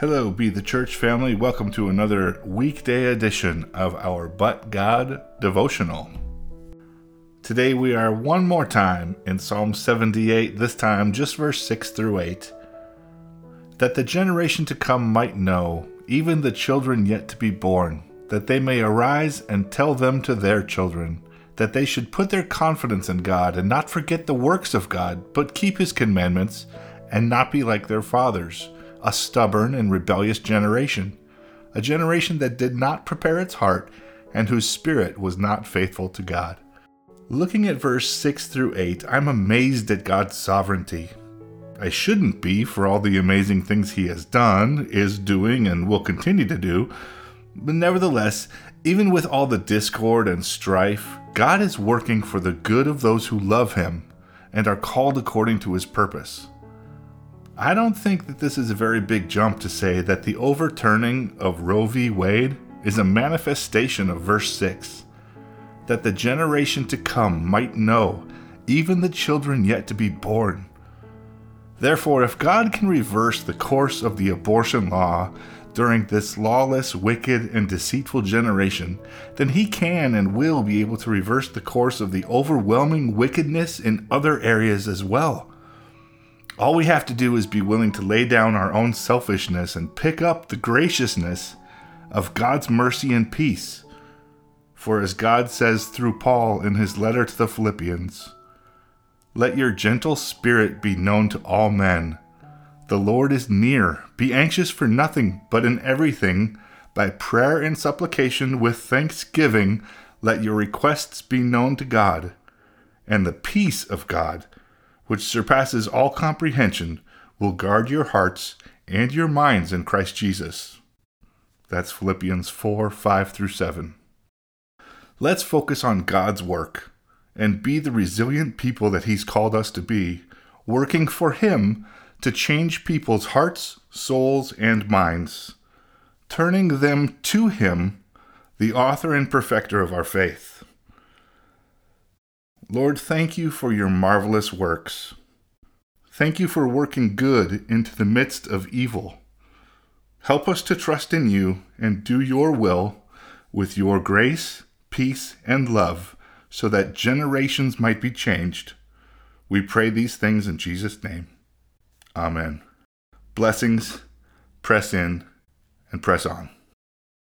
Hello, Be the Church family. Welcome to another weekday edition of our But God devotional. Today we are one more time in Psalm 78, this time just verse 6 through 8. That the generation to come might know, even the children yet to be born, that they may arise and tell them to their children, that they should put their confidence in God and not forget the works of God, but keep his commandments and not be like their fathers a stubborn and rebellious generation, a generation that did not prepare its heart and whose spirit was not faithful to God. Looking at verse 6 through 8, I'm amazed at God's sovereignty. I shouldn't be for all the amazing things He has done, is doing, and will continue to do, but nevertheless, even with all the discord and strife, God is working for the good of those who love Him and are called according to His purpose. I don't think that this is a very big jump to say that the overturning of Roe v. Wade is a manifestation of verse 6 that the generation to come might know, even the children yet to be born. Therefore, if God can reverse the course of the abortion law during this lawless, wicked, and deceitful generation, then He can and will be able to reverse the course of the overwhelming wickedness in other areas as well. All we have to do is be willing to lay down our own selfishness and pick up the graciousness of God's mercy and peace. For as God says through Paul in his letter to the Philippians, let your gentle spirit be known to all men. The Lord is near. Be anxious for nothing, but in everything, by prayer and supplication with thanksgiving, let your requests be known to God. And the peace of God, which surpasses all comprehension, will guard your hearts and your minds in Christ Jesus. That's Philippians 4 5 through 7. Let's focus on God's work and be the resilient people that He's called us to be, working for Him to change people's hearts, souls, and minds, turning them to Him, the author and perfecter of our faith. Lord, thank you for your marvelous works. Thank you for working good into the midst of evil. Help us to trust in you and do your will with your grace, peace, and love, so that generations might be changed. We pray these things in Jesus' name. Amen. Blessings, press in, and press on.